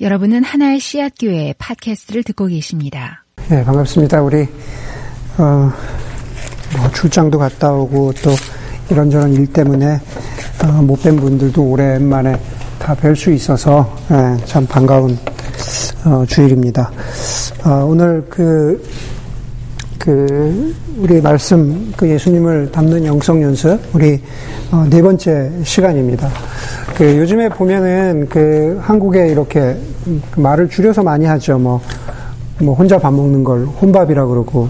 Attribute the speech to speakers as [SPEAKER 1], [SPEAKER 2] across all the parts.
[SPEAKER 1] 여러분은 하나의 씨앗 교회 팟캐스트를 듣고 계십니다.
[SPEAKER 2] 네, 반갑습니다. 우리 어, 뭐 출장도 갔다 오고 또 이런저런 일 때문에 어, 못뵌 분들도 오랜만에 다 뵐 수 있어서 네, 참 반가운 어, 주일입니다. 어, 오늘 그, 그, 우리 말씀, 그 예수님을 담는 영성 연습, 우리 어, 네 번째 시간입니다. 그 요즘에 보면은 그 한국에 이렇게 말을 줄여서 많이 하죠. 뭐, 뭐 혼자 밥 먹는 걸 혼밥이라 그러고,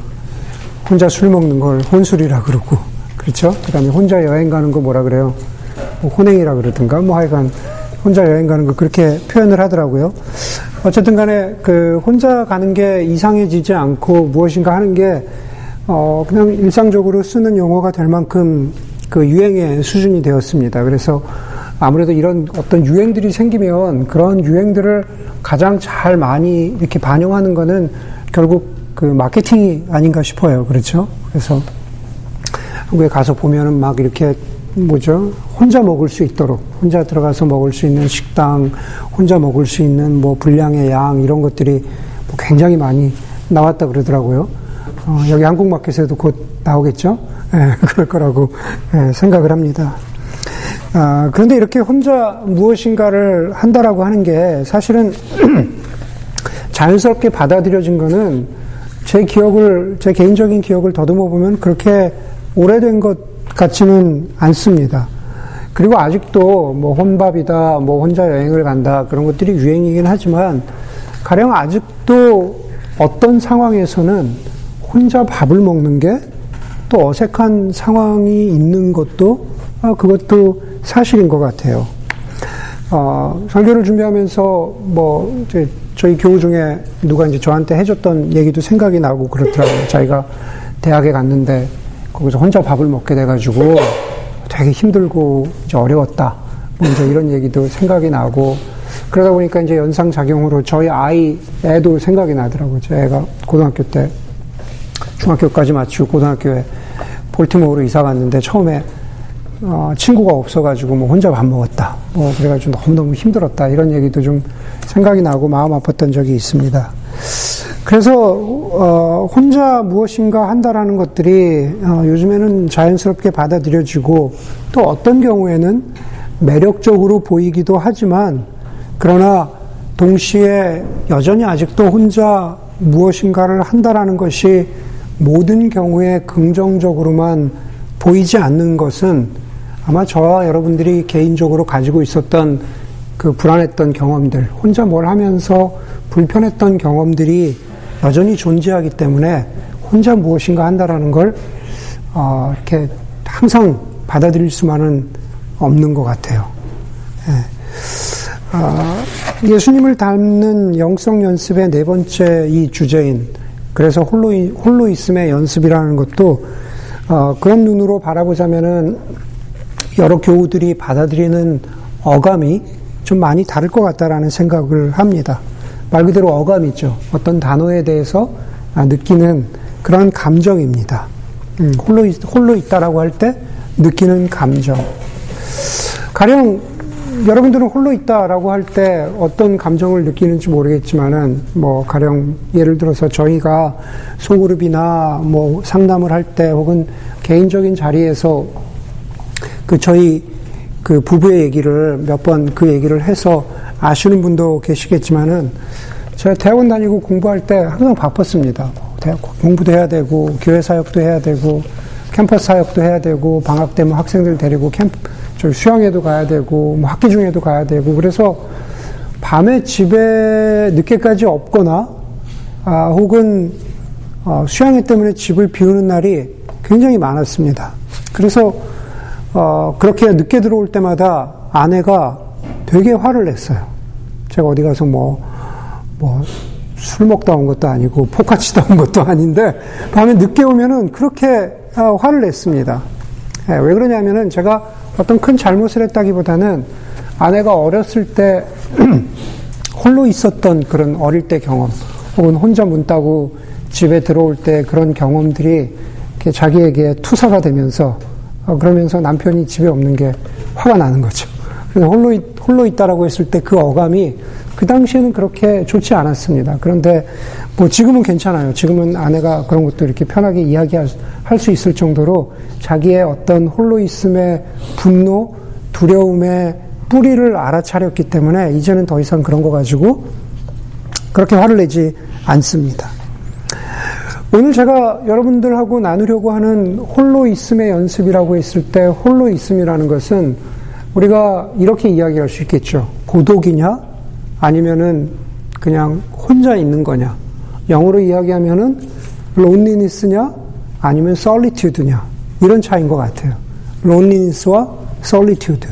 [SPEAKER 2] 혼자 술 먹는 걸 혼술이라 그러고, 그렇죠? 그 다음에 혼자 여행 가는 거 뭐라 그래요? 뭐 혼행이라 그러든가, 뭐 하여간 혼자 여행 가는 거 그렇게 표현을 하더라고요. 어쨌든 간에 그 혼자 가는 게 이상해지지 않고 무엇인가 하는 게, 어, 그냥 일상적으로 쓰는 용어가 될 만큼 그 유행의 수준이 되었습니다. 그래서 아무래도 이런 어떤 유행들이 생기면 그런 유행들을 가장 잘 많이 이렇게 반영하는 거는 결국 그 마케팅이 아닌가 싶어요. 그렇죠? 그래서 한국에 가서 보면은 막 이렇게 뭐죠? 혼자 먹을 수 있도록, 혼자 들어가서 먹을 수 있는 식당, 혼자 먹을 수 있는 뭐 분량의 양, 이런 것들이 뭐 굉장히 많이 나왔다 그러더라고요. 어, 여기 한국 마켓에도 곧 나오겠죠? 예, 그럴 거라고 예, 생각을 합니다. 아, 그런데 이렇게 혼자 무엇인가를 한다라고 하는 게 사실은 자연스럽게 받아들여진 거는 제 기억을, 제 개인적인 기억을 더듬어 보면 그렇게 오래된 것 같지는 않습니다. 그리고 아직도 뭐 혼밥이다, 뭐 혼자 여행을 간다, 그런 것들이 유행이긴 하지만 가령 아직도 어떤 상황에서는 혼자 밥을 먹는 게 또 어색한 상황이 있는 것도 아, 그것도 사실인 것 같아요. 어, 설교를 준비하면서 뭐 저희 교우 중에 누가 이제 저한테 해줬던 얘기도 생각이 나고 그렇더라고요. 자기가 대학에 갔는데 거기서 혼자 밥을 먹게 돼가지고 되게 힘들고 이제 어려웠다. 뭐 이제 이런 얘기도 생각이 나고 그러다 보니까 이제 연상 작용으로 저희 아이 애도 생각이 나더라고요. 제 애가 고등학교 때 중학교까지 마치고 고등학교에 볼티모어로 이사 갔는데 처음에 어, 친구가 없어가지고 뭐 혼자 밥 먹었다. 뭐 그래가지고 너무너무 힘들었다. 이런 얘기도 좀 생각이 나고 마음 아팠던 적이 있습니다. 그래서 어, 혼자 무엇인가 한다라는 것들이 어, 요즘에는 자연스럽게 받아들여지고 또 어떤 경우에는 매력적으로 보이기도 하지만 그러나 동시에 여전히 아직도 혼자 무엇인가를 한다라는 것이 모든 경우에 긍정적으로만 보이지 않는 것은 아마 저와 여러분들이 개인적으로 가지고 있었던 그 불안했던 경험들, 혼자 뭘 하면서 불편했던 경험들이 여전히 존재하기 때문에 혼자 무엇인가 한다라는 걸, 어, 이렇게 항상 받아들일 수만은 없는 것 같아요. 예. 어, 예수님을 닮는 영성 연습의 네 번째 이 주제인, 그래서 홀로, 홀로 있음의 연습이라는 것도, 어, 그런 눈으로 바라보자면은 여러 교우들이 받아들이는 어감이 좀 많이 다를 것 같다라는 생각을 합니다. 말 그대로 어감이죠. 어떤 단어에 대해서 느끼는 그런 감정입니다. 음, 홀로, 홀로 있다라고 할 때 느끼는 감정. 가령 여러분들은 홀로 있다라고 할 때 어떤 감정을 느끼는지 모르겠지만은 뭐 가령 예를 들어서 저희가 소그룹이나 뭐 상담을 할 때 혹은 개인적인 자리에서 그 저희 그 부부의 얘기를 몇 번 그 얘기를 해서 아시는 분도 계시겠지만은 제가 대학원 다니고 공부할 때 항상 바빴습니다. 대학 공부도 해야 되고 교회 사역도 해야 되고 캠퍼스 사역도 해야 되고 방학 때면 학생들 데리고 캠프 저 수영회도 가야 되고 뭐 학기 중에도 가야 되고 그래서 밤에 집에 늦게까지 없거나 아, 혹은 어, 수양회 때문에 집을 비우는 날이 굉장히 많았습니다. 그래서 어, 그렇게 늦게 들어올 때마다 아내가 되게 화를 냈어요. 제가 어디 가서 뭐, 뭐, 술 먹다 온 것도 아니고, 포카치다 온 것도 아닌데, 밤에 늦게 오면은 그렇게 아, 화를 냈습니다. 예, 왜 그러냐면은 제가 어떤 큰 잘못을 했다기보다는 아내가 어렸을 때 홀로 있었던 그런 어릴 때 경험, 혹은 혼자 문 따고 집에 들어올 때 그런 경험들이 자기에게 투사가 되면서 어, 그러면서 남편이 집에 없는 게 화가 나는 거죠. 그래서 홀로, 홀로 있다라고 했을 때 그 어감이 그 당시에는 그렇게 좋지 않았습니다. 그런데 뭐 지금은 괜찮아요. 지금은 아내가 그런 것도 이렇게 편하게 이야기할 수 있을 정도로 자기의 어떤 홀로 있음의 분노, 두려움의 뿌리를 알아차렸기 때문에 이제는 더 이상 그런 거 가지고 그렇게 화를 내지 않습니다. 오늘 제가 여러분들하고 나누려고 하는 홀로 있음의 연습이라고 했을 때 홀로 있음이라는 것은 우리가 이렇게 이야기할 수 있겠죠. 고독이냐? 아니면은 그냥 혼자 있는 거냐? 영어로 이야기하면은 loneliness냐? 아니면 solitude냐? 이런 차이인 것 같아요. loneliness와 solitude.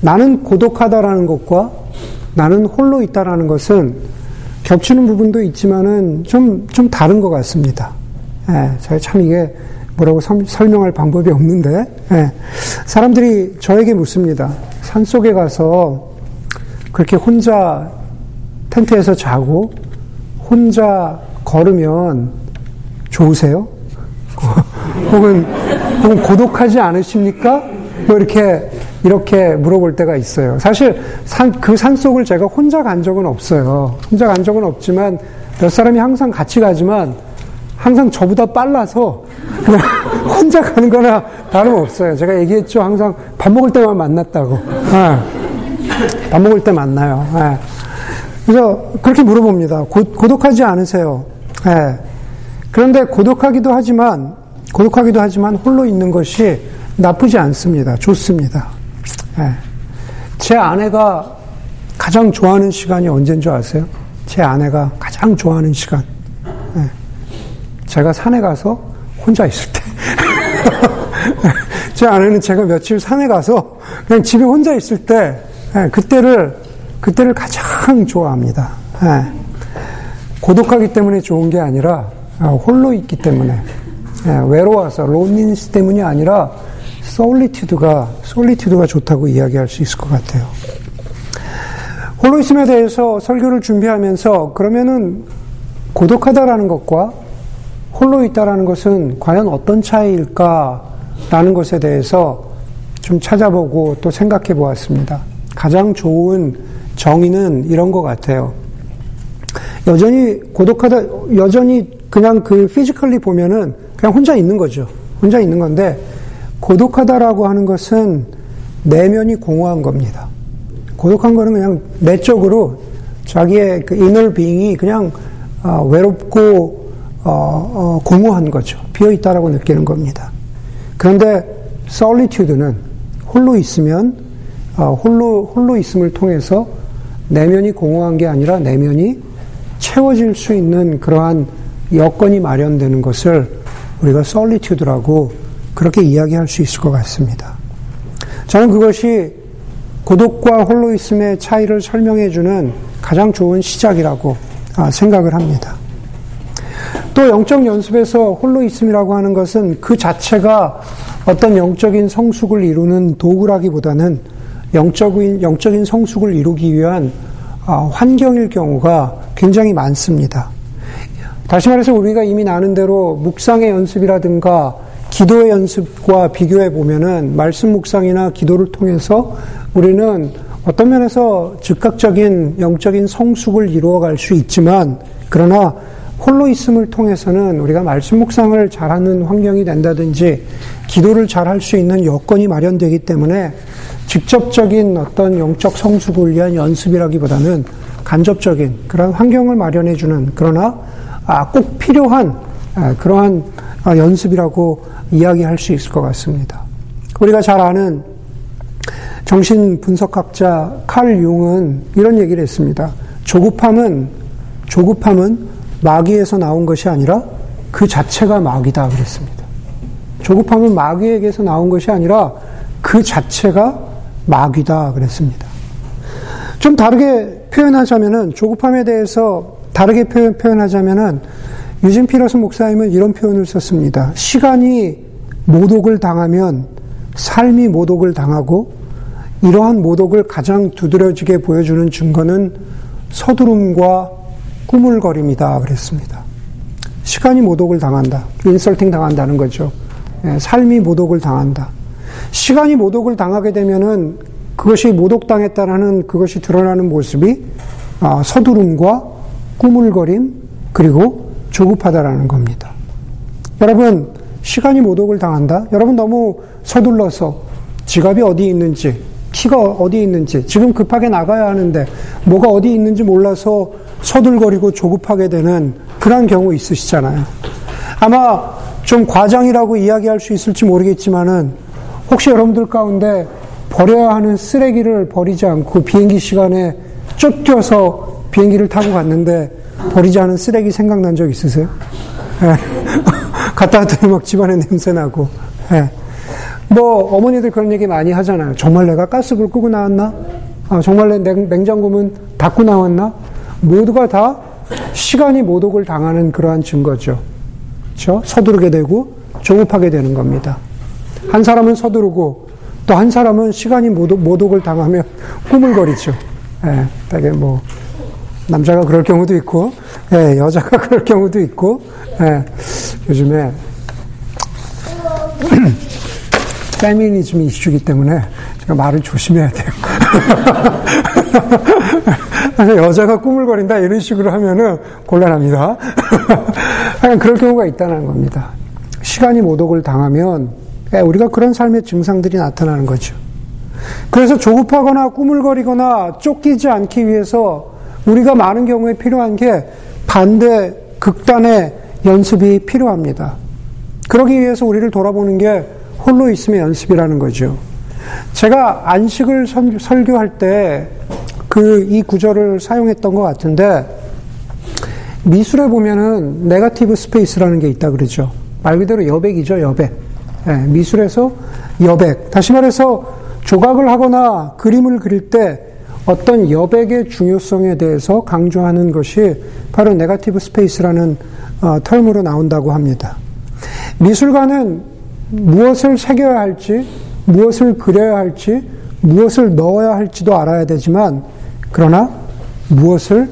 [SPEAKER 2] 나는 고독하다라는 것과 나는 홀로 있다라는 것은 겹치는 부분도 있지만은 좀, 좀 다른 것 같습니다. 예, 제가 참 이게 뭐라고 설명할 방법이 없는데, 예, 사람들이 저에게 묻습니다. 산 속에 가서 그렇게 혼자 텐트에서 자고 혼자 걸으면 좋으세요? 혹은, 혹은 고독하지 않으십니까? 뭐 이렇게 이렇게 물어볼 때가 있어요. 사실 산, 그 산속을 제가 혼자 간 적은 없어요. 혼자 간 적은 없지만 몇 사람이 항상 같이 가지만 항상 저보다 빨라서 혼자 가는 거나 다름없어요. 제가 얘기했죠. 항상 밥 먹을 때만 만났다고. 네. 밥 먹을 때 만나요. 네. 그래서 그렇게 물어봅니다. 고, 독하지 않으세요? 네. 그런데 고독하기도 하지만 고독하기도 하지만 홀로 있는 것이 나쁘지 않습니다. 좋습니다. 네. 제 아내가 가장 좋아하는 시간이 언제인 줄 아세요? 제 아내가 가장 좋아하는 시간. 네. 제가 산에 가서 혼자 있을 때. 제 아내는 제가 며칠 산에 가서 그냥 집에 혼자 있을 때, 네, 그때를, 그때를 가장 좋아합니다. 네. 고독하기 때문에 좋은 게 아니라, 어, 홀로 있기 때문에, 외로워서, 론니스 때문이 아니라, 솔리튜드가 솔리튜드가 좋다고 이야기할 수 있을 것 같아요. 홀로이즘에 대해서 설교를 준비하면서 그러면은 고독하다라는 것과 홀로 있다라는 것은 과연 어떤 차이일까라는 것에 대해서 좀 찾아보고 또 생각해 보았습니다. 가장 좋은 정의는 이런 것 같아요. 여전히 고독하다, 여전히 그냥 그 physically 보면은 그냥 혼자 있는 거죠. 혼자 있는 건데 고독하다라고 하는 것은 내면이 공허한 겁니다. 고독한 거는 그냥 내적으로 자기의 그 inner being이 그냥 어, 외롭고 어, 어, 공허한 거죠. 비어 있다라고 느끼는 겁니다. 그런데 솔리튜드는 홀로 있으면 어, 홀로 홀로 있음을 통해서 내면이 공허한 게 아니라 내면이 채워질 수 있는 그러한 여건이 마련되는 것을 우리가 솔리튜드라고 그렇게 이야기할 수 있을 것 같습니다. 저는 그것이 고독과 홀로 있음의 차이를 설명해 주는 가장 좋은 시작이라고 아, 생각을 합니다. 또 영적 연습에서 홀로 있음이라고 하는 것은 그 자체가 어떤 영적인 성숙을 이루는 도구라기보다는 영적인, 영적인 성숙을 이루기 위한 아, 환경일 경우가 굉장히 많습니다. 다시 말해서 우리가 이미 아는 대로 묵상의 연습이라든가 기도의 연습과 비교해 보면은 말씀 묵상이나 기도를 통해서 우리는 어떤 면에서 즉각적인 영적인 성숙을 이루어갈 수 있지만 그러나 홀로 있음을 통해서는 우리가 말씀 묵상을 잘하는 환경이 된다든지 기도를 잘할 수 있는 여건이 마련되기 때문에 직접적인 어떤 영적 성숙을 위한 연습이라기보다는 간접적인 그런 환경을 마련해 주는 그러나 아, 꼭 필요한 아, 그러한 아, 연습이라고 이야기할 수 있을 것 같습니다. 우리가 잘 아는 정신 분석학자 칼 융은 이런 얘기를 했습니다. 조급함은 조급함은 마귀에서 나온 것이 아니라 그 자체가 마귀다 그랬습니다. 조급함은 마귀에게서 나온 것이 아니라 그 자체가 마귀다 그랬습니다. 좀 다르게 표현하자면은 조급함에 대해서 다르게 표현하자면은 유진 피러스 목사님은 이런 표현을 썼습니다. 시간이 모독을 당하면 삶이 모독을 당하고 이러한 모독을 가장 두드러지게 보여주는 증거는 서두름과 꾸물거림이다 그랬습니다. 시간이 모독을 당한다. 인설팅 당한다는 거죠. 예, 삶이 모독을 당한다. 시간이 모독을 당하게 되면은 그것이 모독당했다는 그것이 드러나는 모습이 아, 서두름과 꾸물거림 그리고 조급하다라는 겁니다. 여러분 시간이 모독을 당한다. 여러분 너무 서둘러서 지갑이 어디 있는지 키가 어디 있는지 지금 급하게 나가야 하는데 뭐가 어디 있는지 몰라서 서둘거리고 조급하게 되는 그런 경우 있으시잖아요. 아마 좀 과장이라고 이야기할 수 있을지 모르겠지만은 혹시 여러분들 가운데 버려야 하는 쓰레기를 버리지 않고 비행기 시간에 쫓겨서 비행기를 타고 갔는데 버리지 않은 쓰레기 생각난 적 있으세요? 네. 갔다 왔더니 막 집안에 냄새 나고. 네. 뭐 어머니들 그런 얘기 많이 하잖아요. 정말 내가 가스불 끄고 나왔나? 아, 정말 내 냉, 냉장고문 닫고 나왔나? 모두가 다 시간이 모독을 당하는 그러한 증거죠. 그렇죠? 서두르게 되고 조급하게 되는 겁니다. 한 사람은 서두르고 또 한 사람은 시간이 모독, 모독을 당하며 꾸물거리죠. 예, 되게 뭐 남자가 그럴 경우도 있고 예, 여자가 그럴 경우도 있고 예, 요즘에 페미니즘 이슈기 때문에 제가 말을 조심해야 돼요. 여자가 꾸물거린다 이런 식으로 하면은 곤란합니다. 그럴 경우가 있다는 겁니다. 시간이 모독을 당하면 예, 우리가 그런 삶의 증상들이 나타나는 거죠. 그래서 조급하거나 꾸물거리거나 쫓기지 않기 위해서 우리가 많은 경우에 필요한 게 반대 극단의 연습이 필요합니다. 그러기 위해서 우리를 돌아보는 게 홀로 있음의 연습이라는 거죠. 제가 안식을 설교할 때 그 이 구절을 사용했던 것 같은데 미술에 보면은 네가티브 스페이스라는 게 있다 그러죠. 말 그대로 여백이죠, 여백. 네, 미술에서 여백. 다시 말해서 조각을 하거나 그림을 그릴 때 어떤 여백의 중요성에 대해서 강조하는 것이 바로 네가티브 스페이스라는 어, 텀으로 나온다고 합니다. 미술가는 무엇을 새겨야 할지, 무엇을 그려야 할지, 무엇을 넣어야 할지도 알아야 되지만, 그러나 무엇을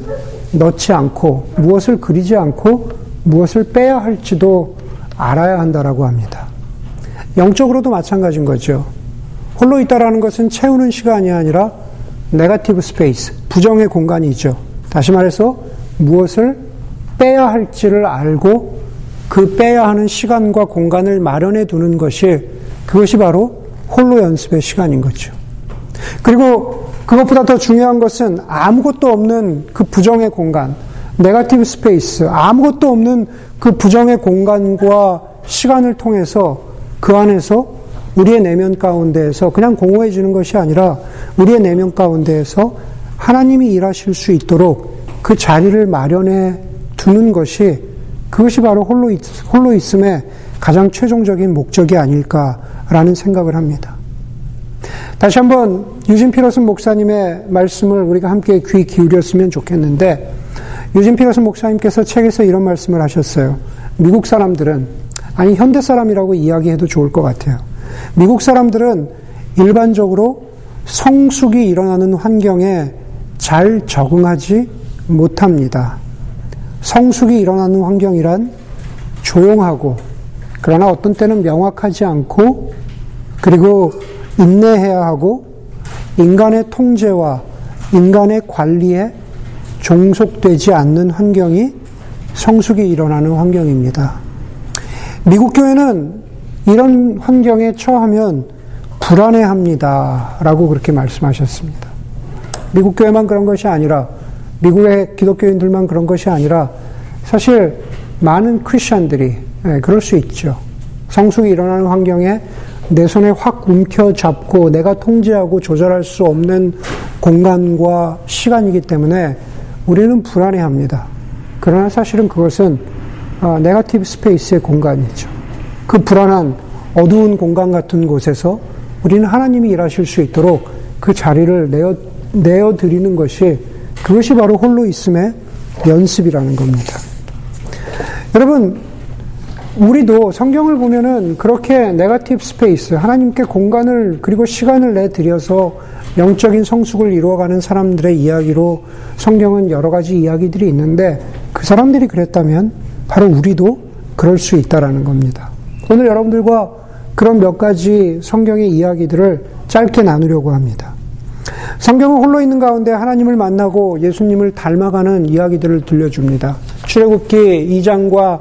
[SPEAKER 2] 넣지 않고, 무엇을 그리지 않고, 무엇을 빼야 할지도 알아야 한다라고 합니다. 영적으로도 마찬가지인 거죠. 홀로 있다라는 것은 채우는 시간이 아니라 negative space, 부정의 공간이죠. 다시 말해서 무엇을 빼야 할지를 알고 그 빼야 하는 시간과 공간을 마련해 두는 것이 그것이 바로 홀로 연습의 시간인 거죠. 그리고 그것보다 더 중요한 것은 아무것도 없는 그 부정의 공간, negative space, 아무것도 없는 그 부정의 공간과 시간을 통해서 그 안에서 우리의 내면 가운데에서 그냥 공허해지는 것이 아니라 우리의 내면 가운데에서 하나님이 일하실 수 있도록 그 자리를 마련해 두는 것이 그것이 바로 홀로, 있, 홀로 있음의 가장 최종적인 목적이 아닐까라는 생각을 합니다. 다시 한번 유진 피터슨 목사님의 말씀을 우리가 함께 귀 기울였으면 좋겠는데 유진 피러슨 목사님께서 책에서 이런 말씀을 하셨어요. 미국 사람들은 아니 현대 사람이라고 이야기해도 좋을 것 같아요. 미국 사람들은 일반적으로 성숙이 일어나는 환경에 잘 적응하지 못합니다. 성숙이 일어나는 환경이란 조용하고 그러나 어떤 때는 명확하지 않고 그리고 인내해야 하고 인간의 통제와 인간의 관리에 종속되지 않는 환경이 성숙이 일어나는 환경입니다. 미국 교회는 이런 환경에 처하면 불안해합니다. 라고 그렇게 말씀하셨습니다. 미국 교회만 그런 것이 아니라 미국의 기독교인들만 그런 것이 아니라 사실 많은 크리스천들이 예, 그럴 수 있죠. 성숙이 일어나는 환경에 내 손에 확 움켜잡고 내가 통제하고 조절할 수 없는 공간과 시간이기 때문에 우리는 불안해합니다. 그러나 사실은 그것은 어, 네가티브 스페이스의 공간이죠. 그 불안한 어두운 공간 같은 곳에서 우리는 하나님이 일하실 수 있도록 그 자리를 내어, 내어드리는 것이 그것이 바로 홀로 있음의 연습이라는 겁니다. 여러분, 우리도 성경을 보면은 그렇게 negative space, 하나님께 공간을 그리고 시간을 내드려서 영적인 성숙을 이루어가는 사람들의 이야기로 성경은 여러 가지 이야기들이 있는데 그 사람들이 그랬다면 바로 우리도 그럴 수 있다라는 겁니다. 오늘 여러분들과 그런 몇 가지 성경의 이야기들을 짧게 나누려고 합니다. 성경은 홀로 있는 가운데 하나님을 만나고 예수님을 닮아가는 이야기들을 들려줍니다. 출애굽기 2장과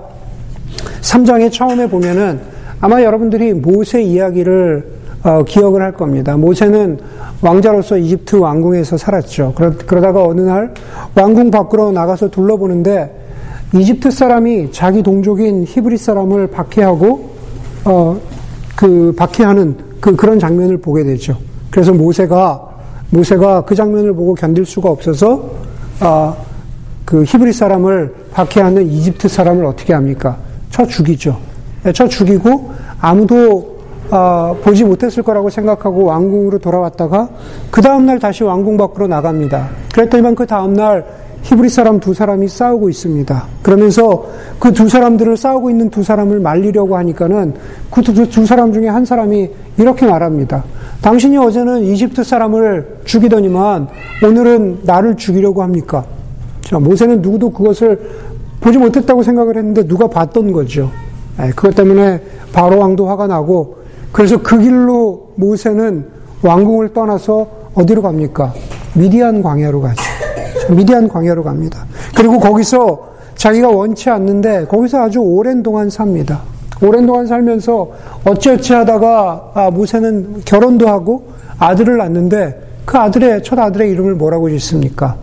[SPEAKER 2] 3장의 처음에 보면은 아마 여러분들이 모세 이야기를 어, 기억을 할 겁니다. 모세는 왕자로서 이집트 왕궁에서 살았죠. 그러, 그러다가 어느 날 왕궁 밖으로 나가서 둘러보는데 이집트 사람이 자기 동족인 히브리 사람을 박해하고 어, 그 박해하는 그 그런 장면을 보게 되죠. 그래서 모세가 모세가 그 장면을 보고 견딜 수가 없어서 아, 그 히브리 사람을 박해하는 이집트 사람을 어떻게 합니까? 쳐 죽이죠. 예, 쳐 죽이고 아무도 아, 보지 못했을 거라고 생각하고 왕궁으로 돌아왔다가 그 다음 날 다시 왕궁 밖으로 나갑니다. 그랬더니만 그 다음 날 히브리 사람 두 사람이 싸우고 있습니다. 그러면서 그 두 사람들을 싸우고 있는 두 사람을 말리려고 하니까는 그두 사람 중에 한 사람이 이렇게 말합니다. 당신이 어제는 이집트 사람을 죽이더니만 오늘은 나를 죽이려고 합니까? 자, 모세는 누구도 그것을 보지 못했다고 생각을 했는데 누가 봤던 거죠. 예, 그것 때문에 바로 왕도 화가 나고 그래서 그 길로 모세는 왕궁을 떠나서 어디로 갑니까? 미디안 광야로 가죠. 미디안 광야로 갑니다. 그리고 거기서 자기가 원치 않는데 거기서 아주 오랜 동안 삽니다. 오랜 동안 살면서 어찌어찌 하다가 아, 모세는 결혼도 하고 아들을 낳는데 그 아들의 첫 아들의 이름을 뭐라고 짓습니까?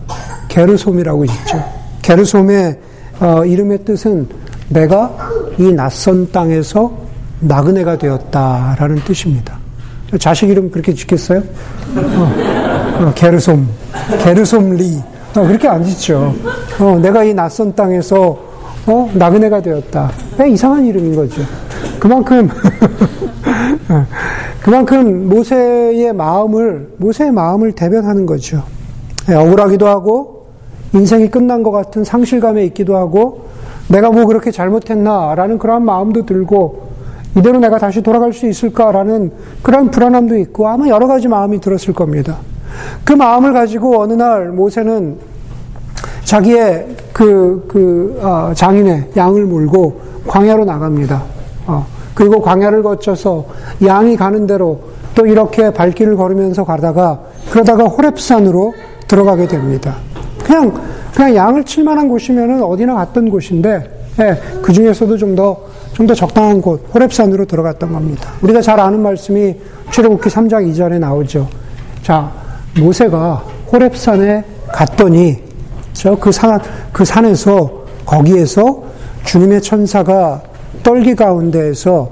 [SPEAKER 2] 게르솜이라고 짓죠. 게르솜의 어, 이름의 뜻은 내가 이 낯선 땅에서 나그네가 되었다라는 뜻입니다. 자식 이름 그렇게 짓겠어요? 어, 어, 게르솜, 게르솜 리. 어, 그렇게 안 짓죠. 어, 내가 이 낯선 땅에서 어, 나그네가 되었다. 왜 이상한 이름인 거죠. 그만큼 그만큼 모세의 마음을 모세의 마음을 대변하는 거죠. 예, 억울하기도 하고 인생이 끝난 것 같은 상실감에 있기도 하고 내가 뭐 그렇게 잘못했나라는 그러한 마음도 들고 이대로 내가 다시 돌아갈 수 있을까라는 그런 불안함도 있고 아마 여러 가지 마음이 들었을 겁니다. 그 마음을 가지고 어느 날 모세는 자기의 그, 그, 어, 장인의 양을 몰고 광야로 나갑니다. 어, 그리고 광야를 거쳐서 양이 가는 대로 또 이렇게 발길을 걸으면서 가다가 그러다가 호랩산으로 들어가게 됩니다. 그냥, 그냥 양을 칠 만한 곳이면은 어디나 갔던 곳인데, 예, 그 중에서도 좀 더, 좀 더 적당한 곳, 호랩산으로 들어갔던 겁니다. 우리가 잘 아는 말씀이 출애굽기 3장 2절에 나오죠. 자, 모세가 호랩산에 갔더니 그 산, 그 산에서 거기에서 주님의 천사가 떨기 가운데에서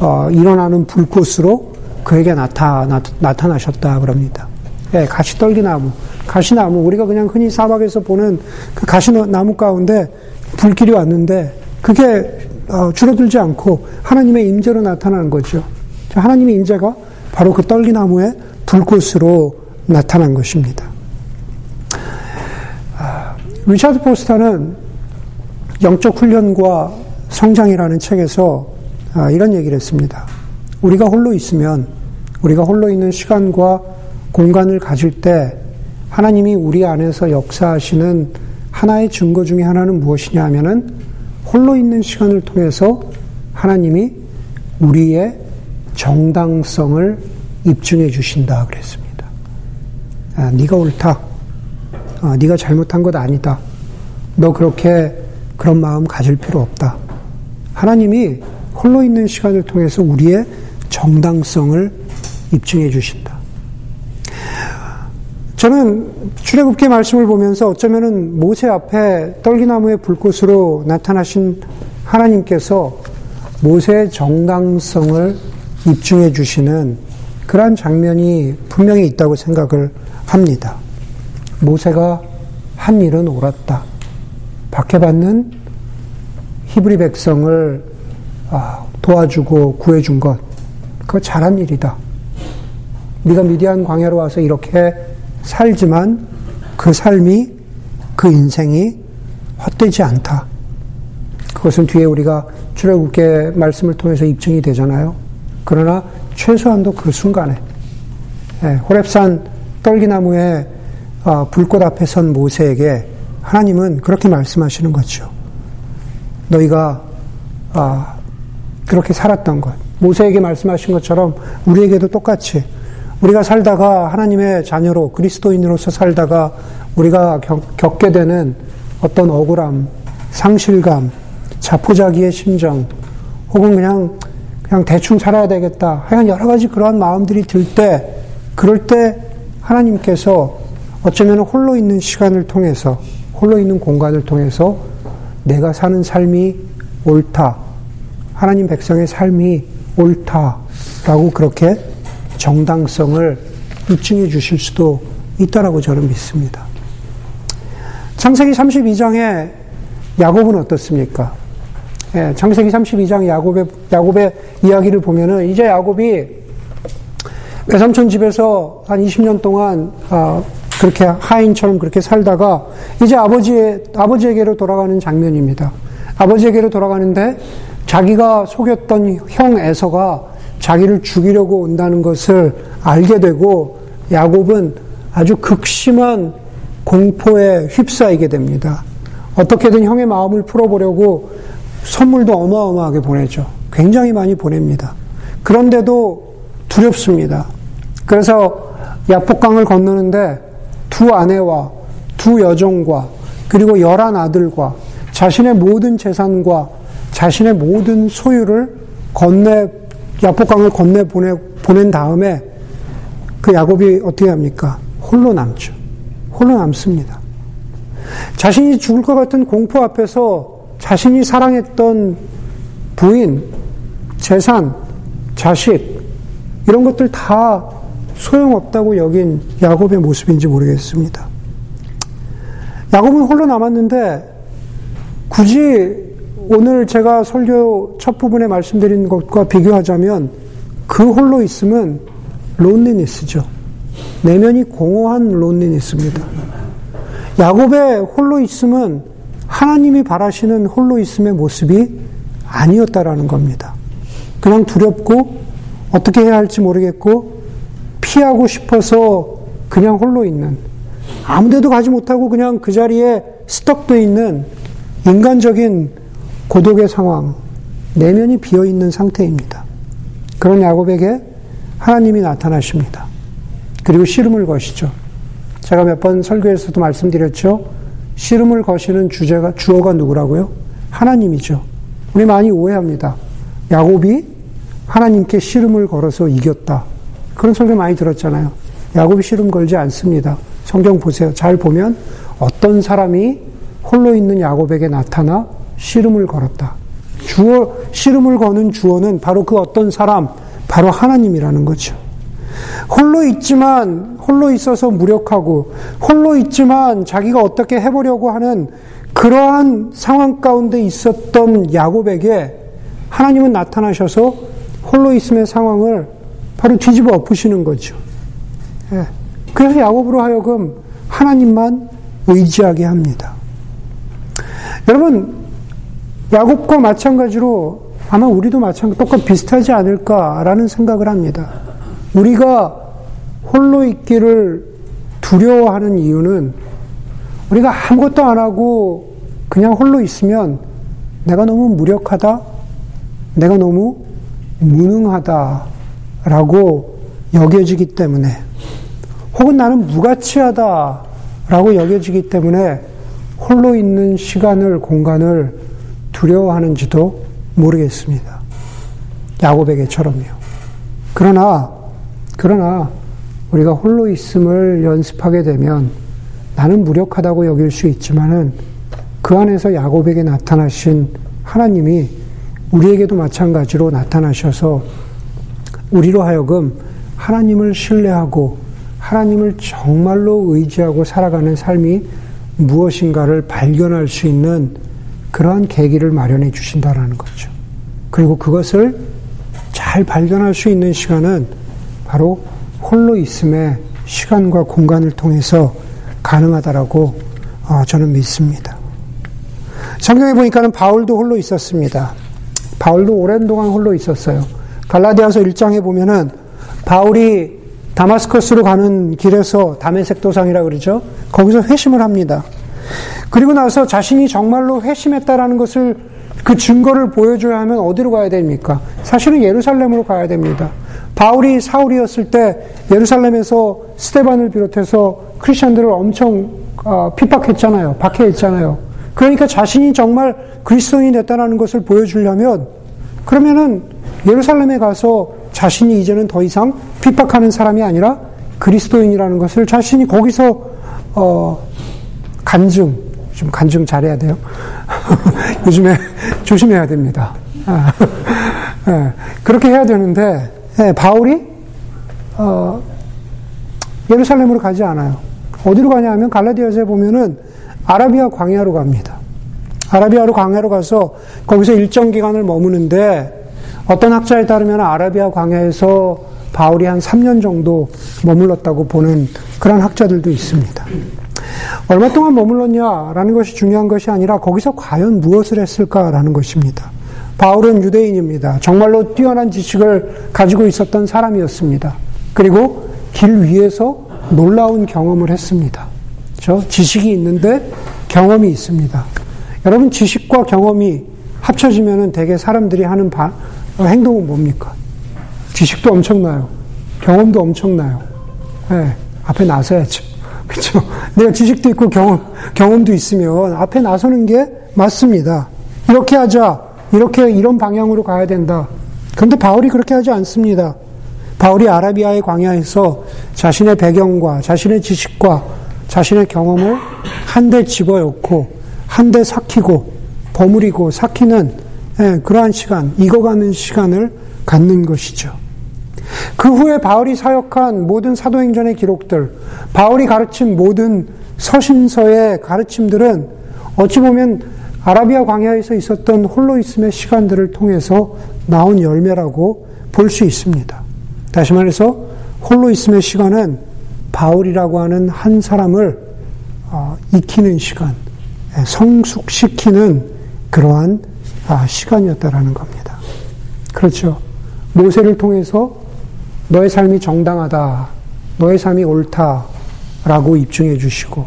[SPEAKER 2] 어, 일어나는 불꽃으로 그에게 나타, 나, 타나셨다 그럽니다. 예, 가시 떨기나무, 가시나무, 우리가 그냥 흔히 사막에서 보는 그 가시나무 가운데 불길이 왔는데 그게 어, 줄어들지 않고 하나님의 임재로 나타나는 거죠. 하나님의 임재가 바로 그 떨기나무의 불꽃으로 나타난 것입니다. 아, 리차드 포스터는 영적 훈련과 성장이라는 책에서 아, 이런 얘기를 했습니다. 우리가 홀로 있으면 우리가 홀로 있는 시간과 공간을 가질 때 하나님이 우리 안에서 역사하시는 하나의 증거 중에 하나는 무엇이냐 하면은 홀로 있는 시간을 통해서 하나님이 우리의 정당성을 입증해 주신다 그랬습니다. 아, 네가 옳다. 아, 네가 잘못한 것 아니다. 너 그렇게 그런 마음 가질 필요 없다. 하나님이 홀로 있는 시간을 통해서 우리의 정당성을 입증해 주신다. 저는 출애굽기 말씀을 보면서 어쩌면은 모세 앞에 떨기나무의 불꽃으로 나타나신 하나님께서 모세의 정당성을 입증해 주시는 그러한 장면이 분명히 있다고 생각을 합니다. 모세가 한 일은 옳았다. 박해받는 히브리 백성을 아, 도와주고 구해준 것, 그거 잘한 일이다. 네가 미디안 광야로 와서 이렇게 살지만 그 삶이 그 인생이 헛되지 않다. 그것은 뒤에 우리가 출애굽계 말씀을 통해서 입증이 되잖아요. 그러나 최소한도 그 순간에 예, 호랩산 떨기나무에 어, 불꽃 앞에 선 모세에게 하나님은 그렇게 말씀하시는 거죠. 너희가 아, 그렇게 살았던 것, 모세에게 말씀하신 것처럼 우리에게도 똑같이 우리가 살다가 하나님의 자녀로 그리스도인으로서 살다가 우리가 겪, 게 되는 어떤 억울함, 상실감, 자포자기의 심정, 혹은 그냥 그냥 대충 살아야 되겠다. 하여간 여러 가지 그러한 마음들이 들 때, 그럴 때 하나님께서 어쩌면 홀로 있는 시간을 통해서, 홀로 있는 공간을 통해서 내가 사는 삶이 옳다. 하나님 백성의 삶이 옳다라고 그렇게 정당성을 입증해 주실 수도 있다라고 저는 믿습니다. 창세기 32장에 야곱은 어떻습니까? 예, 창세기 32장 야곱의, 야곱의 이야기를 보면은 이제 야곱이 외삼촌 집에서 한 20년 동안 아, 그렇게 하인처럼 그렇게 살다가 이제 아버지의, 아버지에게로 돌아가는 장면입니다. 아버지에게로 돌아가는데 자기가 속였던 형 에서가 자기를 죽이려고 온다는 것을 알게 되고 야곱은 아주 극심한 공포에 휩싸이게 됩니다. 어떻게든 형의 마음을 풀어보려고 선물도 어마어마하게 보내죠. 굉장히 많이 보냅니다. 그런데도 두렵습니다. 그래서 야복강을 건너는데 두 아내와 두 여종과 그리고 열한 아들과 자신의 모든 재산과 자신의 모든 소유를 건네 야복강을 건네 보내 보낸 다음에 그 야곱이 어떻게 합니까? 홀로 남죠. 홀로 남습니다. 자신이 죽을 것 같은 공포 앞에서 자신이 사랑했던 부인, 재산, 자식, 이런 것들 다 소용없다고 여긴 야곱의 모습인지 모르겠습니다. 야곱은 홀로 남았는데 굳이 오늘 제가 설교 첫 부분에 말씀드린 것과 비교하자면 그 홀로 있음은 론리니스죠. 내면이 공허한 론리니스입니다. 야곱의 홀로 있음은 하나님이 바라시는 홀로 있음의 모습이 아니었다라는 겁니다. 그냥 두렵고 어떻게 해야 할지 모르겠고 피하고 싶어서 그냥 홀로 있는 아무데도 가지 못하고 그냥 그 자리에 스떡돼 있는 인간적인 고독의 상황, 내면이 비어 있는 상태입니다. 그런 야곱에게 하나님이 나타나십니다. 그리고 씨름을 거시죠. 제가 몇 번 설교에서도 말씀드렸죠. 씨름을 거시는 주제가 주어가 누구라고요? 하나님이죠. 우리 많이 오해합니다. 야곱이 하나님께 씨름을 걸어서 이겼다. 그런 설교 많이 들었잖아요. 야곱이 씨름 걸지 않습니다. 성경 보세요. 잘 보면 어떤 사람이 홀로 있는 야곱에게 나타나 씨름을 걸었다. 주어, 씨름을 거는 주어는 바로 그 어떤 사람, 바로 하나님이라는 거죠. 홀로 있지만, 홀로 있어서 무력하고, 홀로 있지만 자기가 어떻게 해보려고 하는 그러한 상황 가운데 있었던 야곱에게 하나님은 나타나셔서 홀로 있음의 상황을 바로 뒤집어 엎으시는 거죠. 예. 그래서 야곱으로 하여금 하나님만 의지하게 합니다. 여러분, 야곱과 마찬가지로 아마 우리도 마찬가지, 똑같 비슷하지 않을까라는 생각을 합니다. 우리가 홀로 있기를 두려워하는 이유는 우리가 아무것도 안 하고 그냥 홀로 있으면 내가 너무 무력하다, 내가 너무 무능하다라고 여겨지기 때문에 혹은 나는 무가치하다라고 여겨지기 때문에 홀로 있는 시간을, 공간을 두려워하는지도 모르겠습니다. 야곱에게처럼요. 그러나, 그러나, 우리가 홀로 있음을 연습하게 되면 나는 무력하다고 여길 수 있지만은 그 안에서 야곱에게 나타나신 하나님이 우리에게도 마찬가지로 나타나셔서 우리로 하여금 하나님을 신뢰하고 하나님을 정말로 의지하고 살아가는 삶이 무엇인가를 발견할 수 있는 그러한 계기를 마련해 주신다라는 거죠. 그리고 그것을 잘 발견할 수 있는 시간은 바로 홀로 있음의 시간과 공간을 통해서 가능하다라고 어, 저는 믿습니다. 성경에 보니까는 바울도 홀로 있었습니다. 바울도 오랜 동안 홀로 있었어요. 갈라디아서 1장에 보면은 바울이 다마스커스로 가는 길에서 담에색 도상이라 그러죠. 거기서 회심을 합니다. 그리고 나서 자신이 정말로 회심했다라는 것을 그 증거를 보여줘야 하면 어디로 가야 됩니까? 사실은 예루살렘으로 가야 됩니다. 바울이 사울이었을 때 예루살렘에서 스테반을 비롯해서 크리스천들을 엄청 어, 핍박했잖아요. 박해했잖아요. 그러니까 자신이 정말 그리스도인이 됐다는 것을 보여주려면 그러면은 예루살렘에 가서 자신이 이제는 더 이상 핍박하는 사람이 아니라 그리스도인이라는 것을 자신이 거기서 어, 간증 좀 간증 잘해야 돼요. 요즘에 조심해야 됩니다. 아, 예, 그렇게 해야 되는데 예, 바울이 어, 예루살렘으로 가지 않아요. 어디로 가냐 하면 갈라디아서에 보면은 아라비아 광야로 갑니다. 아라비아로 광야로 가서 거기서 일정 기간을 머무는데 어떤 학자에 따르면 아라비아 광야에서 바울이 한 3년 정도 머물렀다고 보는 그런 학자들도 있습니다. 얼마 동안 머물렀냐라는 것이 중요한 것이 아니라 거기서 과연 무엇을 했을까라는 것입니다. 바울은 유대인입니다. 정말로 뛰어난 지식을 가지고 있었던 사람이었습니다. 그리고 길 위에서 놀라운 경험을 했습니다. 그 지식이 있는데 경험이 있습니다. 여러분 지식과 경험이 합쳐지면은 대개 사람들이 하는 바, 어, 행동은 뭡니까? 지식도 엄청나요. 경험도 엄청나요. 네, 앞에 나서야죠. 그렇죠? 내가 지식도 있고 경험, 경험도 있으면 앞에 나서는 게 맞습니다. 이렇게 하자. 이렇게 이런 방향으로 가야 된다. 그런데 바울이 그렇게 하지 않습니다. 바울이 아라비아의 광야에서 자신의 배경과 자신의 지식과 자신의 경험을 한대 집어넣고 한 대 삭히고 버무리고 삭히는 예, 그러한 시간, 익어가는 시간을 갖는 것이죠. 그 후에 바울이 사역한 모든 사도행전의 기록들, 바울이 가르친 모든 서신서의 가르침들은 어찌 보면 아라비아 광야에서 있었던 홀로 있음의 시간들을 통해서 나온 열매라고 볼 수 있습니다. 다시 말해서 홀로 있음의 시간은 바울이라고 하는 한 사람을 어, 익히는 시간, 예, 성숙시키는 그러한 아, 시간이었다라는 겁니다. 그렇죠. 모세를 통해서 너의 삶이 정당하다, 너의 삶이 옳다라고 입증해 주시고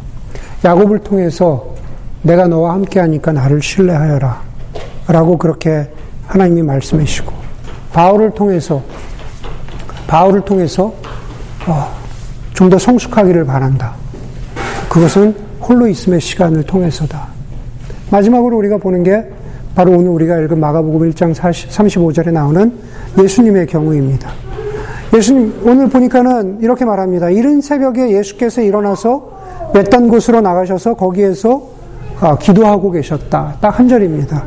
[SPEAKER 2] 야곱을 통해서 내가 너와 함께 하니까 나를 신뢰하여라. 라고 그렇게 하나님이 말씀해 주시고, 바울을 통해서, 바울을 통해서, 어, 좀 더 성숙하기를 바란다. 그것은 홀로 있음의 시간을 통해서다. 마지막으로 우리가 보는 게 바로 오늘 우리가 읽은 마가복음 1장 35절에 나오는 예수님의 경우입니다. 예수님, 오늘 보니까는 이렇게 말합니다. 이른 새벽에 예수께서 일어나서 외딴 곳으로 나가셔서 거기에서 아, 기도하고 계셨다. 딱 한 절입니다.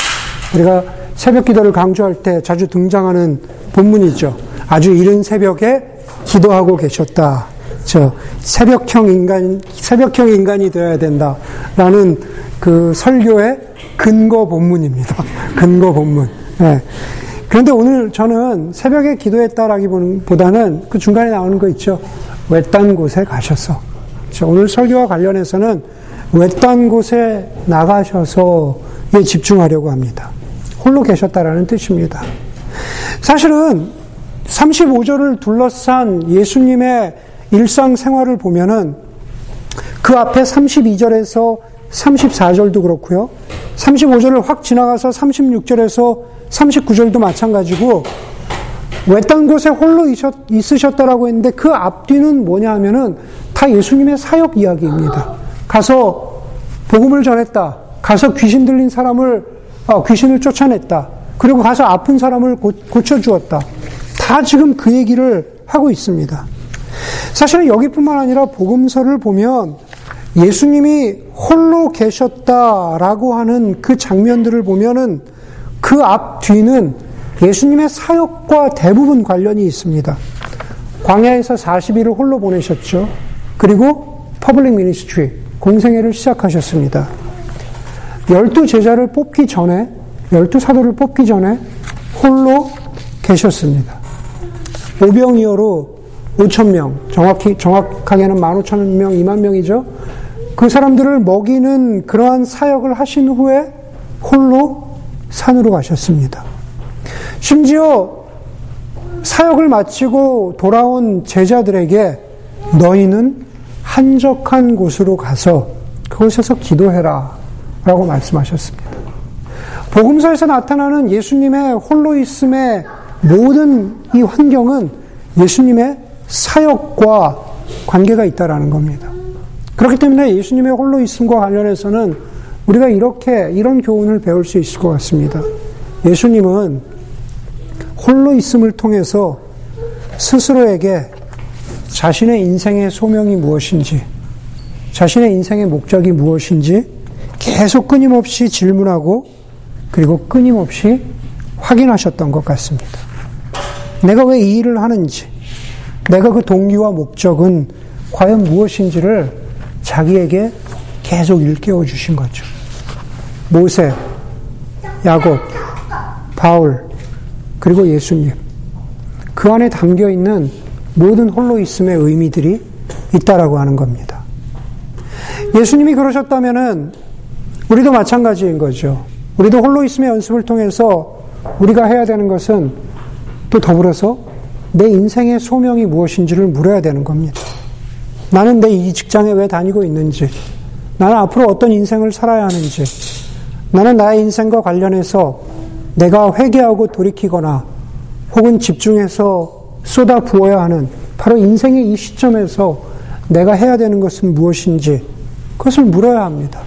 [SPEAKER 2] 우리가 새벽 기도를 강조할 때 자주 등장하는 본문이죠. 아주 이른 새벽에 기도하고 계셨다. 저 새벽형 인간 새벽형 인간이 되어야 된다라는 그 설교의 근거 본문입니다. 근거 본문. 네. 그런데 오늘 저는 새벽에 기도했다라기보다는 그 중간에 나오는 거 있죠. 외딴 곳에 가셔서. 오늘 설교와 관련해서는 외딴 곳에 나가셔서 에 집중하려고 합니다. 홀로 계셨다라는 뜻입니다. 사실은 35절을 둘러싼 예수님의 일상생활을 보면은 그 앞에 32절에서 34절도 그렇고요. 35절을 확 지나가서 36절에서 39절도 마찬가지고 외딴 곳에 홀로 있으셨다라고 했는데 그 앞뒤는 뭐냐 하면은 다 예수님의 사역 이야기입니다. 가서 복음을 전했다. 가서 귀신 들린 사람을 어, 귀신을 쫓아냈다. 그리고 가서 아픈 사람을 고, 고쳐 주었다. 다 지금 그 얘기를 하고 있습니다. 사실은 여기뿐만 아니라 복음서를 보면 예수님이 홀로 계셨다라고 하는 그 장면들을 보면은 그 앞 뒤는 예수님의 사역과 대부분 관련이 있습니다. 광야에서 40일을 홀로 보내셨죠. 그리고 public ministry, 공생애를 시작하셨습니다. 열두 제자를 뽑기 전에, 열두 사도를 뽑기 전에 홀로 계셨습니다. 오병이어로 5천 명, 정확히, 정확하게는 15,000명, 2만 명이죠. 그 사람들을 먹이는 그러한 사역을 하신 후에 홀로 산으로 가셨습니다. 심지어 사역을 마치고 돌아온 제자들에게 너희는 한적한 곳으로 가서 그곳에서 기도해라 라고 말씀하셨습니다. 복음서에서 나타나는 예수님의 홀로 있음의 모든 이 환경은 예수님의 사역과 관계가 있다라는 겁니다. 그렇기 때문에 예수님의 홀로 있음과 관련해서는 우리가 이렇게 이런 교훈을 배울 수 있을 것 같습니다. 예수님은 홀로 있음을 통해서 스스로에게 자신의 인생의 소명이 무엇인지, 자신의 인생의 목적이 무엇인지 계속 끊임없이 질문하고 그리고 끊임없이 확인하셨던 것 같습니다. 내가 왜 이 일을 하는지, 내가 그 동기와 목적은 과연 무엇인지를 자기에게 계속 일깨워 주신 거죠. 모세, 야곱, 바울, 그리고 예수님. 그 안에 담겨 있는 모든 홀로 있음의 의미들이 있다라고 하는 겁니다. 예수님이 그러셨다면은 우리도 마찬가지인 거죠. 우리도 홀로 있음의 연습을 통해서 우리가 해야 되는 것은 또 더불어서 내 인생의 소명이 무엇인지를 물어야 되는 겁니다. 나는 내 이 직장에 왜 다니고 있는지, 나는 앞으로 어떤 인생을 살아야 하는지, 나는 나의 인생과 관련해서 내가 회개하고 돌이키거나 혹은 집중해서 쏟아 부어야 하는 바로 인생의 이 시점에서 내가 해야 되는 것은 무엇인지 그것을 물어야 합니다.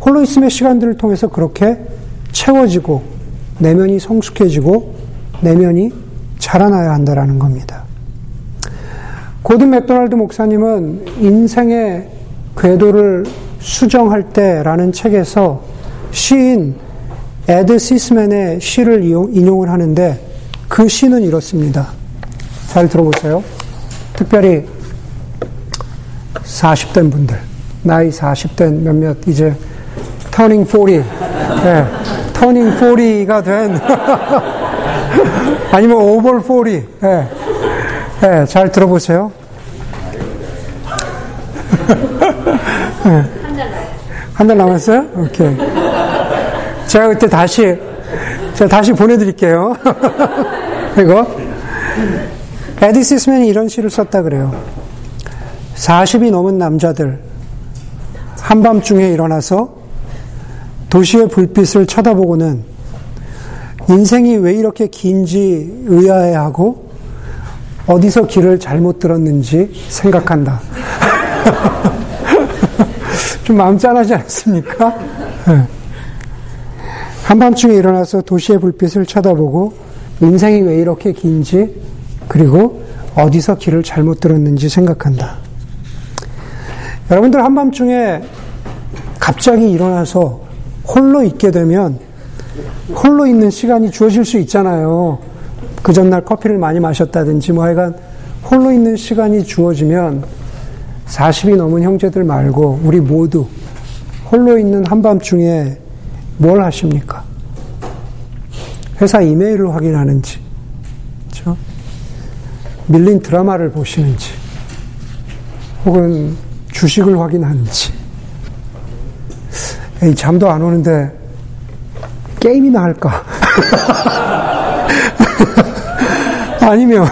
[SPEAKER 2] 홀로 있음의 시간들을 통해서 그렇게 채워지고 내면이 성숙해지고 내면이 자라나야 한다라는 겁니다. 고든 맥도날드 목사님은 인생의 궤도를 수정할 때라는 책에서 시인 에드 시스맨의 시를 인용을 하는데 그 시는 이렇습니다. 잘 들어보세요. 특별히 40된 분들, 나이 40된 몇몇 이제 터닝 40, 네, 터닝 40가 된 아니면 40, 네, 네, 잘 들어보세요. 네. 한달 남았어요? 오케이. 제가 그때 다시, 제가 다시 보내드릴게요. 이거. 에디시스맨이 이런 시를 썼다 그래요. 40이 넘은 남자들, 한밤중에 일어나서 도시의 불빛을 쳐다보고는 인생이 왜 이렇게 긴지 의아해하고 어디서 길을 잘못 들었는지 생각한다. 좀 마음 짠하지 않습니까? 네. 한밤중에 일어나서 도시의 불빛을 쳐다보고 인생이 왜 이렇게 긴지 그리고 어디서 길을 잘못 들었는지 생각한다. 여러분들 한밤중에 갑자기 일어나서 홀로 있게 되면 홀로 있는 시간이 주어질 수 있잖아요. 그 전날 커피를 많이 마셨다든지 뭐 하여간 홀로 있는 시간이 주어지면 40이 넘은 형제들 말고 우리 모두 홀로 있는 한밤중에 뭘 하십니까? 회사 이메일을 확인하는지, 그렇죠? 밀린 드라마를 보시는지, 혹은 주식을 확인하는지, 에이, 잠도 안 오는데 게임이나 할까? 아니면,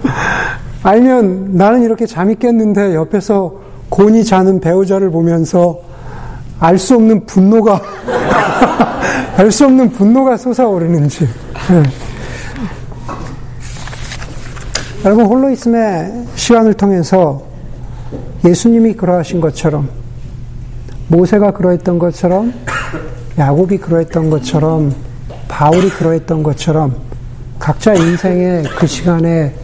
[SPEAKER 2] 아니면 나는 이렇게 잠이 깼는데 옆에서 곤히 자는 배우자를 보면서 알 수 없는 분노가, 알 수 없는 분노가 솟아오르는지. 네. 여러분, 홀로 있음의 시간을 통해서 예수님이 그러하신 것처럼, 모세가 그러했던 것처럼, 야곱이 그러했던 것처럼, 바울이 그러했던 것처럼, 각자 인생의 그 시간에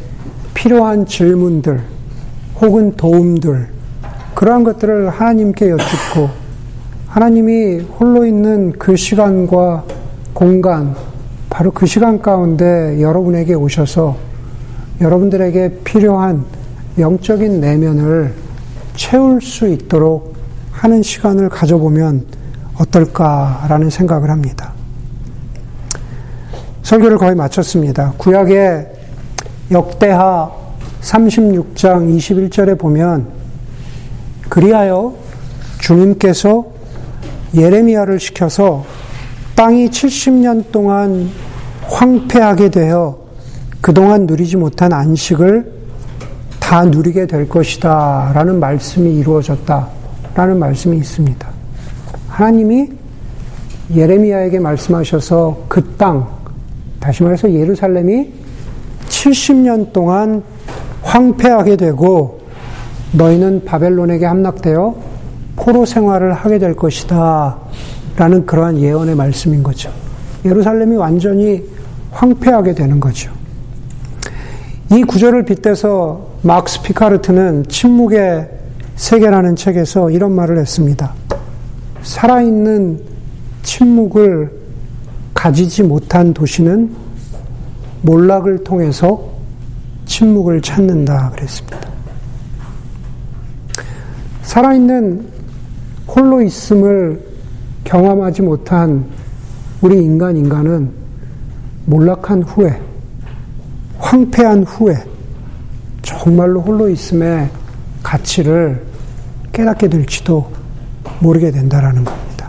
[SPEAKER 2] 필요한 질문들, 혹은 도움들, 그러한 것들을 하나님께 여쭙고, 하나님이 홀로 있는 그 시간과 공간, 바로 그 시간 가운데 여러분에게 오셔서 여러분들에게 필요한 영적인 내면을 채울 수 있도록 하는 시간을 가져보면 어떨까라는 생각을 합니다. 설교를 거의 마쳤습니다. 구약의 역대하 36장 21절에 보면 그리하여 주님께서 예레미야를 시켜서 땅이 70년 동안 황폐하게 되어 그동안 누리지 못한 안식을 다 누리게 될 것이다. 라는 말씀이 이루어졌다. 라는 말씀이 있습니다. 하나님이 예레미야에게 말씀하셔서 그 땅, 다시 말해서 예루살렘이 70년 동안 황폐하게 되고 너희는 바벨론에게 함락되어 포로 생활을 하게 될 것이다. 라는 그러한 예언의 말씀인 거죠. 예루살렘이 완전히 황폐하게 되는 거죠. 이 구절을 빗대서 막스 피카르트는 침묵의 세계라는 책에서 이런 말을 했습니다. 살아있는 침묵을 가지지 못한 도시는 몰락을 통해서 침묵을 찾는다 그랬습니다. 살아있는 홀로 있음을 경험하지 못한 우리 인간 인간은 몰락한 후에 황폐한 후에 정말로 홀로 있음의 가치를 깨닫게 될지도 모르게 된다라는 겁니다.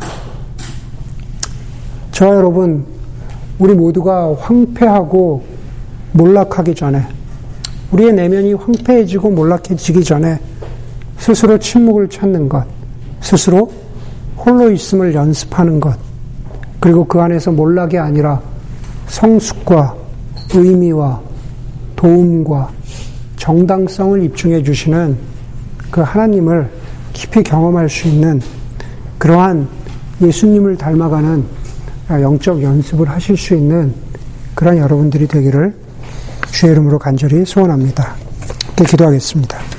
[SPEAKER 2] 저와 여러분, 우리 모두가 황폐하고 몰락하기 전에, 우리의 내면이 황폐해지고 몰락해지기 전에 스스로 침묵을 찾는 것, 스스로 홀로 있음을 연습하는 것, 그리고 그 안에서 몰락이 아니라 성숙과 의미와 도움과 정당성을 입증해 주시는 그 하나님을 깊이 경험할 수 있는 그러한 예수님을 닮아가는 영적 연습을 하실 수 있는 그런 여러분들이 되기를 주의 이름으로 간절히 소원합니다. 기도하겠습니다.